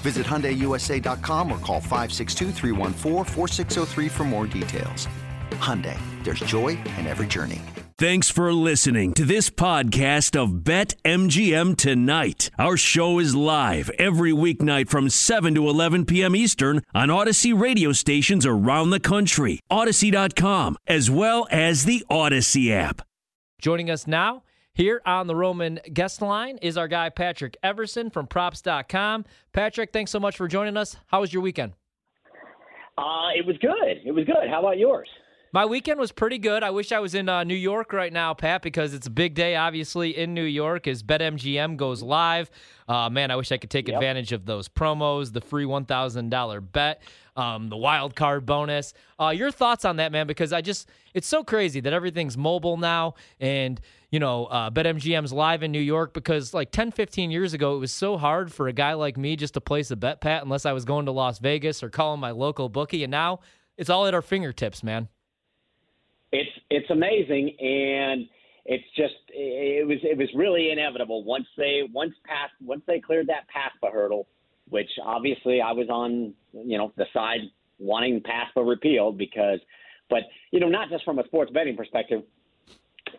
Visit HyundaiUSA.com or call 562 for more details. Hyundai, there's joy in every journey. Thanks for listening to this podcast of Bet MGM Tonight. Our show is live every weeknight from 7 to 11 p.m. Eastern on Audacy radio stations around the country, Audacy.com, as well as the Audacy app. Joining us now here on the Roman guest line is our guy Patrick Everson from props.com. Patrick, thanks so much for joining us. How was your weekend? Uh, it was good. It was good. How about yours? My weekend was pretty good. I wish I was in uh, New York right now, Pat, because it's a big day, obviously, in New York as BetMGM goes live. Uh, man, I wish I could take yep. advantage of those promos, the free $1,000 bet, um, the wild card bonus. Uh, your thoughts on that, man? Because I just, it's so crazy that everything's mobile now. And, you know, uh, BetMGM's live in New York because like 10, 15 years ago, it was so hard for a guy like me just to place a bet, Pat, unless I was going to Las Vegas or calling my local bookie. And now it's all at our fingertips, man it's amazing and it's just it was it was really inevitable once they once passed once they cleared that PASPA hurdle, which obviously I was on you know the side wanting PASPA repealed because, but you know not just from a sports betting perspective.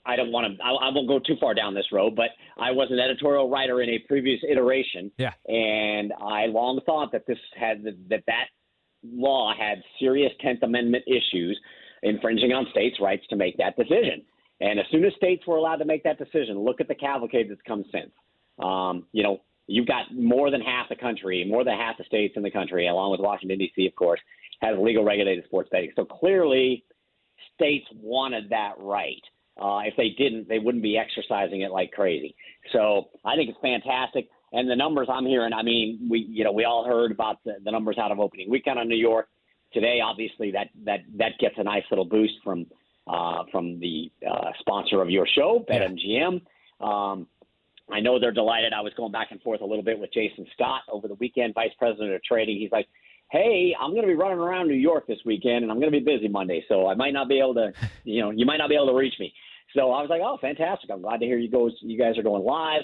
I don't want to. I, I won't go too far down this road, but I was an editorial writer in a previous iteration, yeah. and I long thought that this had that that law had serious Tenth Amendment issues infringing on states' rights to make that decision. And as soon as states were allowed to make that decision, look at the cavalcade that's come since. Um, you know, you've got more than half the country, more than half the states in the country, along with Washington D.C., of course, has legal regulated sports betting. So clearly, states wanted that right. Uh, if they didn't, they wouldn't be exercising it like crazy. So I think it's fantastic. And the numbers I'm hearing, I mean, we you know we all heard about the, the numbers out of opening weekend on New York today, obviously that that that gets a nice little boost from uh, from the uh, sponsor of your show, BetMGM. Um, I know they're delighted. I was going back and forth a little bit with Jason Scott over the weekend, vice president of trading. He's like, "Hey, I'm going to be running around New York this weekend, and I'm going to be busy Monday, so I might not be able to, you know, you might not be able to reach me." So I was like, "Oh, fantastic! I'm glad to hear you guys you guys are going live."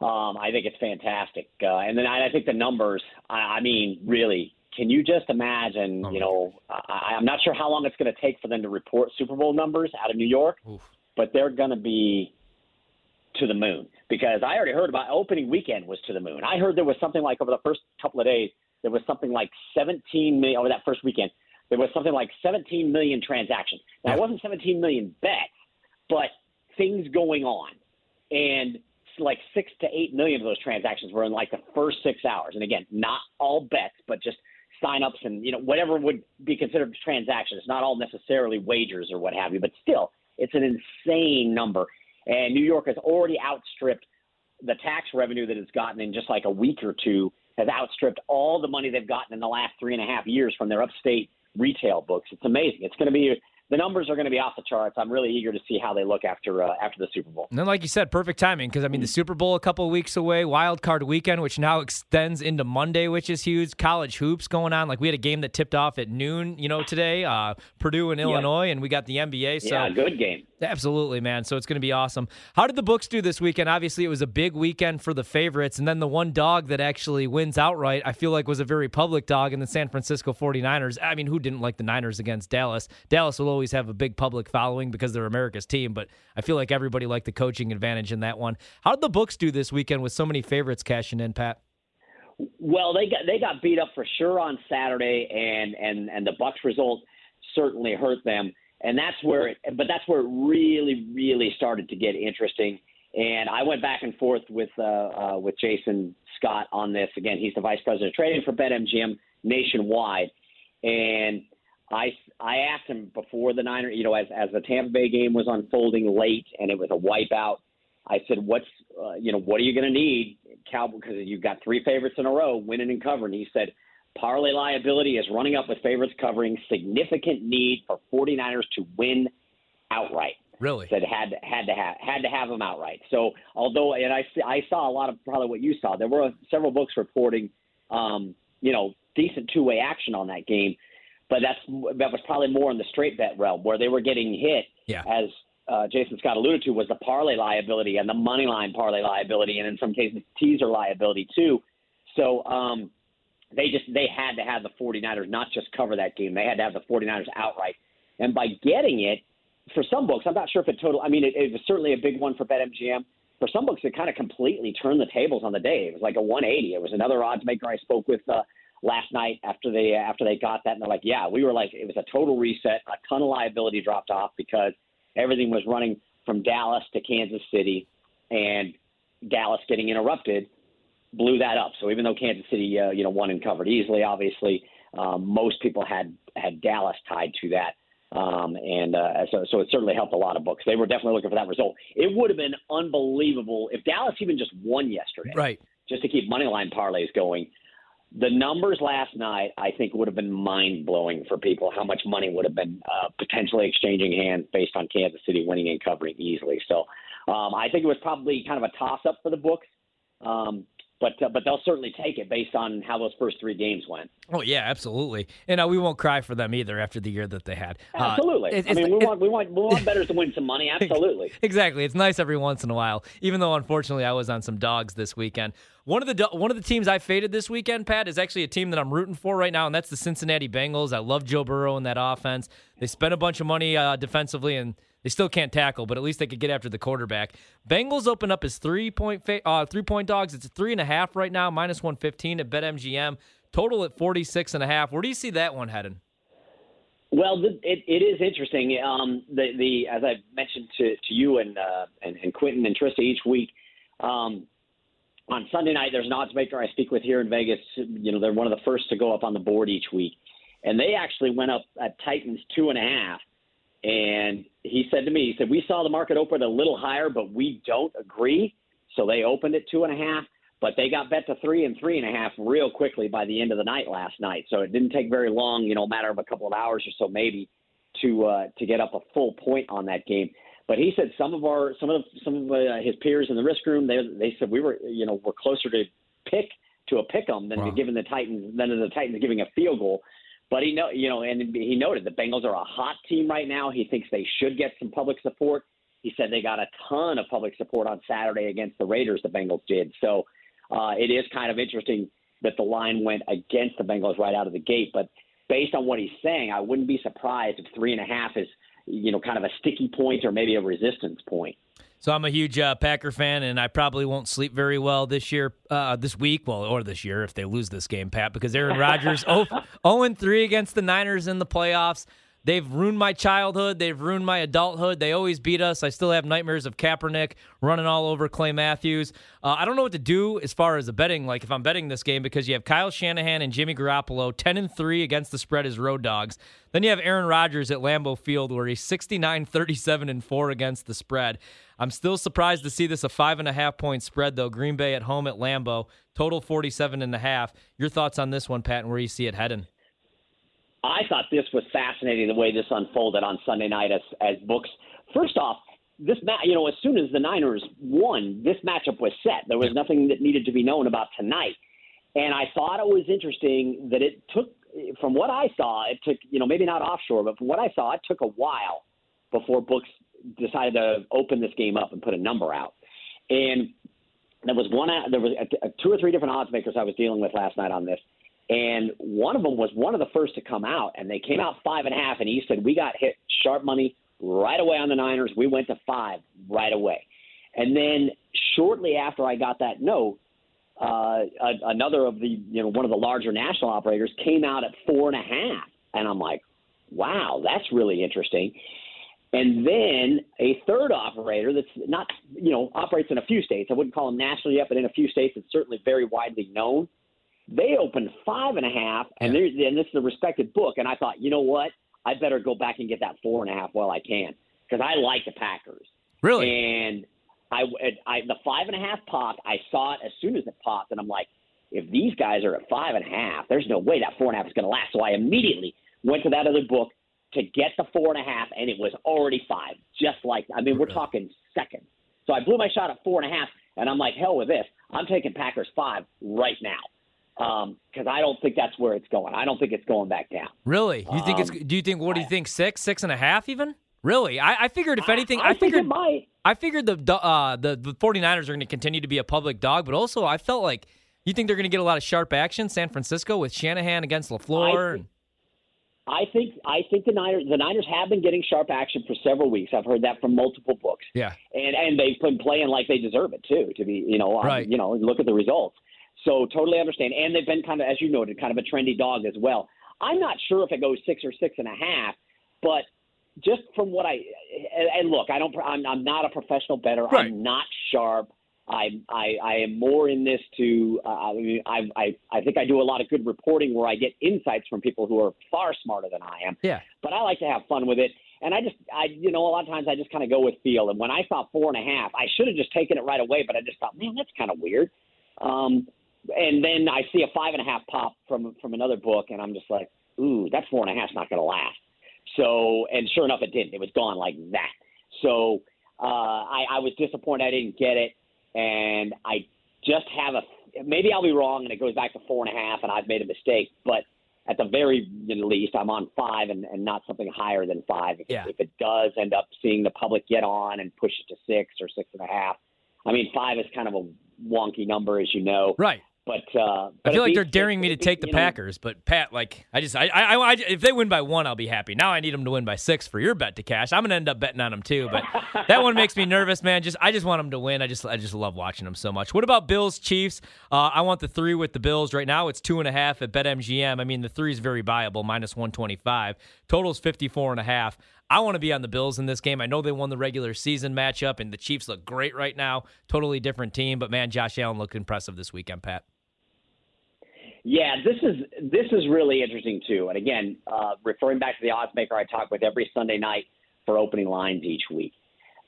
Um, I think it's fantastic, uh, and then I, I think the numbers. I, I mean, really, can you just imagine? Oh, you know, I, I'm not sure how long it's going to take for them to report Super Bowl numbers out of New York, Oof. but they're going to be to the moon because I already heard about opening weekend was to the moon. I heard there was something like over the first couple of days there was something like 17 million over that first weekend. There was something like 17 million transactions. Now yeah. it wasn't 17 million bets, but things going on, and like six to eight million of those transactions were in like the first six hours. And again, not all bets, but just signups and you know whatever would be considered transactions. Not all necessarily wagers or what have you, but still, it's an insane number. And New York has already outstripped the tax revenue that it's gotten in just like a week or two has outstripped all the money they've gotten in the last three and a half years from their upstate retail books. It's amazing. It's going to be the numbers are going to be off the charts. I'm really eager to see how they look after uh, after the Super Bowl. And then, like you said, perfect timing because I mean the Super Bowl a couple weeks away, Wild Card Weekend, which now extends into Monday, which is huge. College hoops going on. Like we had a game that tipped off at noon, you know, today, uh, Purdue and Illinois, and we got the NBA. So yeah, good game. Absolutely, man. So it's going to be awesome. How did the books do this weekend? Obviously, it was a big weekend for the favorites. And then the one dog that actually wins outright, I feel like was a very public dog in the San Francisco 49ers. I mean, who didn't like the Niners against Dallas? Dallas will always have a big public following because they're America's team, but I feel like everybody liked the coaching advantage in that one. How did the books do this weekend with so many favorites cashing in, Pat? Well, they got they got beat up for sure on Saturday, and and and the Bucks result certainly hurt them. And that's where it, but that's where it really, really started to get interesting. And I went back and forth with uh, uh, with Jason Scott on this. Again, he's the vice president of trading for BetMGM nationwide, and I I asked him before the Niners, you know, as as the Tampa Bay game was unfolding late and it was a wipeout. I said, "What's uh, you know what are you going to need, Cowboy? Because you've got three favorites in a row, winning and covering." He said, "Parlay liability is running up with favorites covering. Significant need for 49ers to win outright." Really? Said had had to have had to have them outright. So although and I I saw a lot of probably what you saw. There were several books reporting, um, you know, decent two way action on that game but that's that was probably more in the straight bet realm where they were getting hit yeah. as uh, Jason Scott alluded to was the parlay liability and the money line parlay liability and in some cases teaser liability too. So um, they just they had to have the 49ers not just cover that game. They had to have the 49ers outright. And by getting it, for some books, I'm not sure if it total. I mean, it, it was certainly a big one for BetMGM. For some books, it kind of completely turned the tables on the day. It was like a 180. It was another odds maker I spoke with. Uh, last night after they after they got that, and they're like, yeah, we were like, it was a total reset. A ton of liability dropped off because everything was running from Dallas to Kansas City, and Dallas getting interrupted blew that up. So even though Kansas City, uh, you know, won and covered easily, obviously, um, most people had had Dallas tied to that. Um, and uh, so, so it certainly helped a lot of books. They were definitely looking for that result. It would have been unbelievable if Dallas even just won yesterday, right? Just to keep money line parlays going the numbers last night, I think, would have been mind blowing for people. How much money would have been uh, potentially exchanging hands based on Kansas City winning and covering easily. So um, I think it was probably kind of a toss up for the books. Um, but uh, but they'll certainly take it based on how those first three games went. Oh yeah, absolutely. And uh, we won't cry for them either after the year that they had. Uh, absolutely. It, I mean, we want we want we want bettors to win some money. Absolutely. exactly. It's nice every once in a while. Even though unfortunately I was on some dogs this weekend. One of the one of the teams I faded this weekend, Pat, is actually a team that I'm rooting for right now, and that's the Cincinnati Bengals. I love Joe Burrow and that offense. They spent a bunch of money uh, defensively and they still can't tackle, but at least they could get after the quarterback. Bengals open up as three point fa- uh, three point dogs. It's three and a half right now, minus one fifteen at BetMGM. Total at forty six and a half. Where do you see that one heading? Well, the, it, it is interesting. Um, the the as I mentioned to, to you and, uh, and and Quentin and Trista each week. Um, on Sunday night, there's an odds maker I speak with here in Vegas. You know, they're one of the first to go up on the board each week, and they actually went up at Titans two and a half and he said to me, he said, We saw the market open a little higher, but we don't agree. So they opened it two and a half, but they got bet to three and three and a half real quickly by the end of the night last night. So it didn't take very long, you know, a matter of a couple of hours or so maybe to uh, to get up a full point on that game. But he said some of our some of some of uh, his peers in the risk room they they said we were you know we're closer to pick to a pick 'em than wow. to giving the Titans than the Titans giving a field goal. But he know, you know, and he noted the Bengals are a hot team right now. He thinks they should get some public support. He said they got a ton of public support on Saturday against the Raiders. The Bengals did. So uh, it is kind of interesting that the line went against the Bengals right out of the gate. But based on what he's saying, I wouldn't be surprised if three and a half is, you know, kind of a sticky point or maybe a resistance point. So I'm a huge uh, Packer fan, and I probably won't sleep very well this year, uh, this week, well, or this year if they lose this game, Pat, because Aaron Rodgers 0 3 against the Niners in the playoffs. They've ruined my childhood. They've ruined my adulthood. They always beat us. I still have nightmares of Kaepernick running all over Clay Matthews. Uh, I don't know what to do as far as the betting. Like if I'm betting this game, because you have Kyle Shanahan and Jimmy Garoppolo, ten and three against the spread as road dogs. Then you have Aaron Rodgers at Lambeau Field, where he's 69, 37 and four against the spread. I'm still surprised to see this a five and a half point spread though. Green Bay at home at Lambeau, total 47 and a half. Your thoughts on this one, Pat, and where you see it heading? I thought this was fascinating the way this unfolded on Sunday night as as books. First off, this match, you know, as soon as the Niners won, this matchup was set. There was nothing that needed to be known about tonight. And I thought it was interesting that it took, from what I saw, it took, you know, maybe not offshore, but from what I saw, it took a while before books decided to open this game up and put a number out. And there was one, there was a, a, two or three different odds makers I was dealing with last night on this. And one of them was one of the first to come out, and they came out five and a half. And he said, We got hit sharp money right away on the Niners. We went to five right away. And then shortly after I got that note, uh, another of the, you know, one of the larger national operators came out at four and a half. And I'm like, wow, that's really interesting. And then a third operator that's not, you know, operates in a few states. I wouldn't call them national yet, but in a few states, it's certainly very widely known. They opened five and a half, and, yeah. and this is a respected book. And I thought, you know what? I better go back and get that four and a half while I can because I like the Packers. Really? And I, I, the five and a half popped. I saw it as soon as it popped, and I'm like, if these guys are at five and a half, there's no way that four and a half is going to last. So I immediately went to that other book to get the four and a half, and it was already five, just like I mean, we're talking seconds. So I blew my shot at four and a half, and I'm like, hell with this. I'm taking Packers five right now because um, I don't think that's where it's going. I don't think it's going back down. Really? You think it's? Um, do you think? What do you think? Six, six and a half, even? Really? I, I figured if anything, I, I, I figured might. I figured the uh, the the 49ers are going to continue to be a public dog, but also I felt like you think they're going to get a lot of sharp action, San Francisco with Shanahan against LaFleur. I, I think I think the Niners the Niners have been getting sharp action for several weeks. I've heard that from multiple books. Yeah, and and they've been playing like they deserve it too. To be you know right. you know look at the results. So totally understand. And they've been kind of as you noted kind of a trendy dog as well. I'm not sure if it goes six or six and a half, but just from what I and, and look, I don't. I'm, I'm not a professional better. Right. I'm not sharp. I, I, I am more in this to uh, I, mean, I, I I think I do a lot of good reporting where I get insights from people who are far smarter than I am. Yeah. But I like to have fun with it, and I just I you know a lot of times I just kind of go with feel. And when I saw four and a half, I should have just taken it right away, but I just thought, man, that's kind of weird. Um, and then I see a five and a half pop from from another book, and I'm just like, ooh, that four and a half's not going to last. So, and sure enough, it didn't. It was gone like that. So uh, I, I was disappointed I didn't get it and I just have a maybe I'll be wrong and it goes back to four and a half and I've made a mistake, but at the very least, I'm on five and, and not something higher than five. If, yeah. if it does end up seeing the public get on and push it to six or six and a half, I mean, five is kind of a wonky number, as you know. Right. But, uh, but I feel like they're daring me to take the Packers. But Pat, like I just, I, I, I, if they win by one, I'll be happy. Now I need them to win by six for your bet to cash. I'm gonna end up betting on them too. But that one makes me nervous, man. Just, I just want them to win. I just, I just love watching them so much. What about Bills Chiefs? Uh, I want the three with the Bills right now. It's two and a half at BetMGM. I mean, the three is very viable, minus one twenty five. Total Total's fifty four and a half. I want to be on the Bills in this game. I know they won the regular season matchup, and the Chiefs look great right now. Totally different team, but man, Josh Allen looked impressive this weekend, Pat. Yeah, this is this is really interesting too. And again, uh, referring back to the odds maker I talk with every Sunday night for opening lines each week.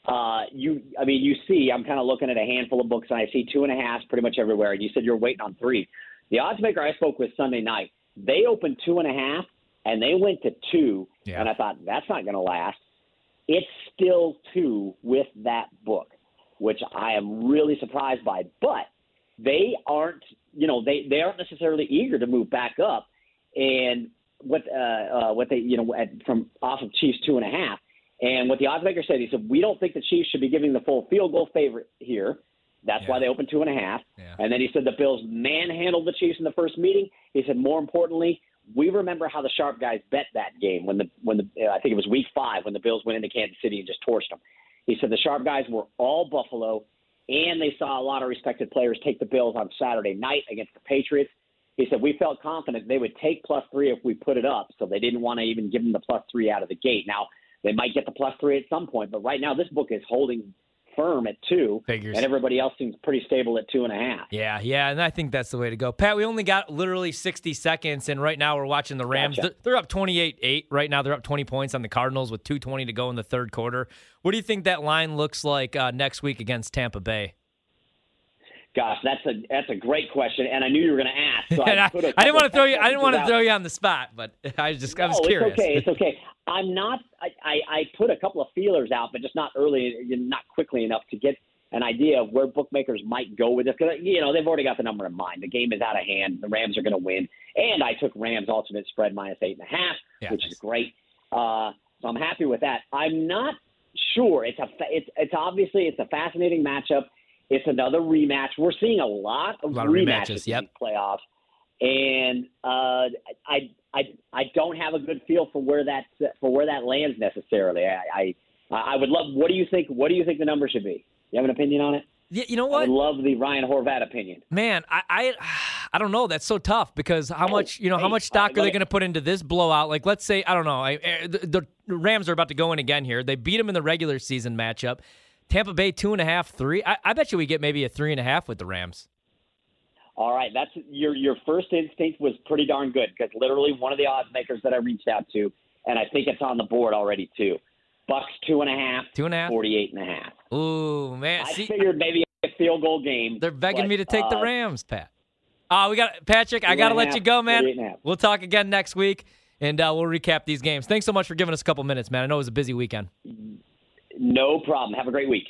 Uh, you, I mean, you see, I'm kind of looking at a handful of books, and I see two and a half pretty much everywhere. And you said you're waiting on three. The odds maker I spoke with Sunday night, they opened two and a half, and they went to two. Yeah. And I thought that's not going to last. It's still two with that book, which I am really surprised by. But they aren't you know they they aren't necessarily eager to move back up, and what uh, uh, what they you know at, from off of Chiefs two and a half, and what the odds maker said he said we don't think the Chiefs should be giving the full field goal favorite here. That's yeah. why they opened two and a half. Yeah. And then he said the Bills manhandled the Chiefs in the first meeting. He said more importantly, we remember how the sharp guys bet that game when the when the I think it was week five when the Bills went into Kansas City and just torched them. He said the sharp guys were all Buffalo and they saw a lot of respected players take the Bills on Saturday night against the Patriots. He said, We felt confident they would take plus three if we put it up, so they didn't want to even give them the plus three out of the gate. Now, they might get the plus three at some point, but right now this book is holding firm at two, Figures. and everybody else seems pretty stable at two and a half. Yeah, yeah, and I think that's the way to go. Pat, we only got literally 60 seconds, and right now we're watching the Rams. Gotcha. They're up 28-8 right now. They're up 20 points on the Cardinals with 2:20 to go in the third quarter. What do you think that line looks like uh, next week against Tampa Bay? Gosh, that's a that's a great question, and I knew you were going to ask. So I, I, I didn't want to throw you. I didn't want to throw you on the spot, but I just I was curious. It's okay. It's okay. I'm not. I, I, I put a couple of feelers out, but just not early, not quickly enough to get an idea of where bookmakers might go with this. Because you know they've already got the number in mind. The game is out of hand. The Rams are going to win, and I took Rams ultimate spread minus eight and a half, Yeah, which nice. is great. Uh, so I'm happy with that. I'm not sure. It's a. It's it's obviously it's a fascinating matchup. It's another rematch. We're seeing a lot of, A lot of rematches rematches, in yep. playoffs, and uh, I I I don't have a good feel for where that for where that lands necessarily. I I, I would love. What do you think? What do you think the number should be? You have an opinion on it? Yeah, you know what I would love the Ryan Horvat opinion. Man, I, I I don't know. That's so tough because how much you know how much stock are they going to put into this blowout? Like, let's say I don't know. I, eh, the, the Rams are about to go in again here. They beat them in the regular season matchup. Tampa Bay two and a half, three. I, I bet you we get maybe a three and a half with the Rams. All right, that's your your first instinct was pretty darn good because literally one of the odds makers that I reached out to, and I think it's on the board already too. Bucks two and a half, Two and a half? 48 and a half. Ooh man, I see, figured maybe a field goal game. they're begging but, me to take the uh, Rams, Pat. Oh, we got Patrick. I got to let half, you go, man. 48 and a half. We'll talk again next week, and uh, we'll recap these games. Thanks so much for giving us a couple minutes, man. I know it was a busy weekend. No problem. Have a great week.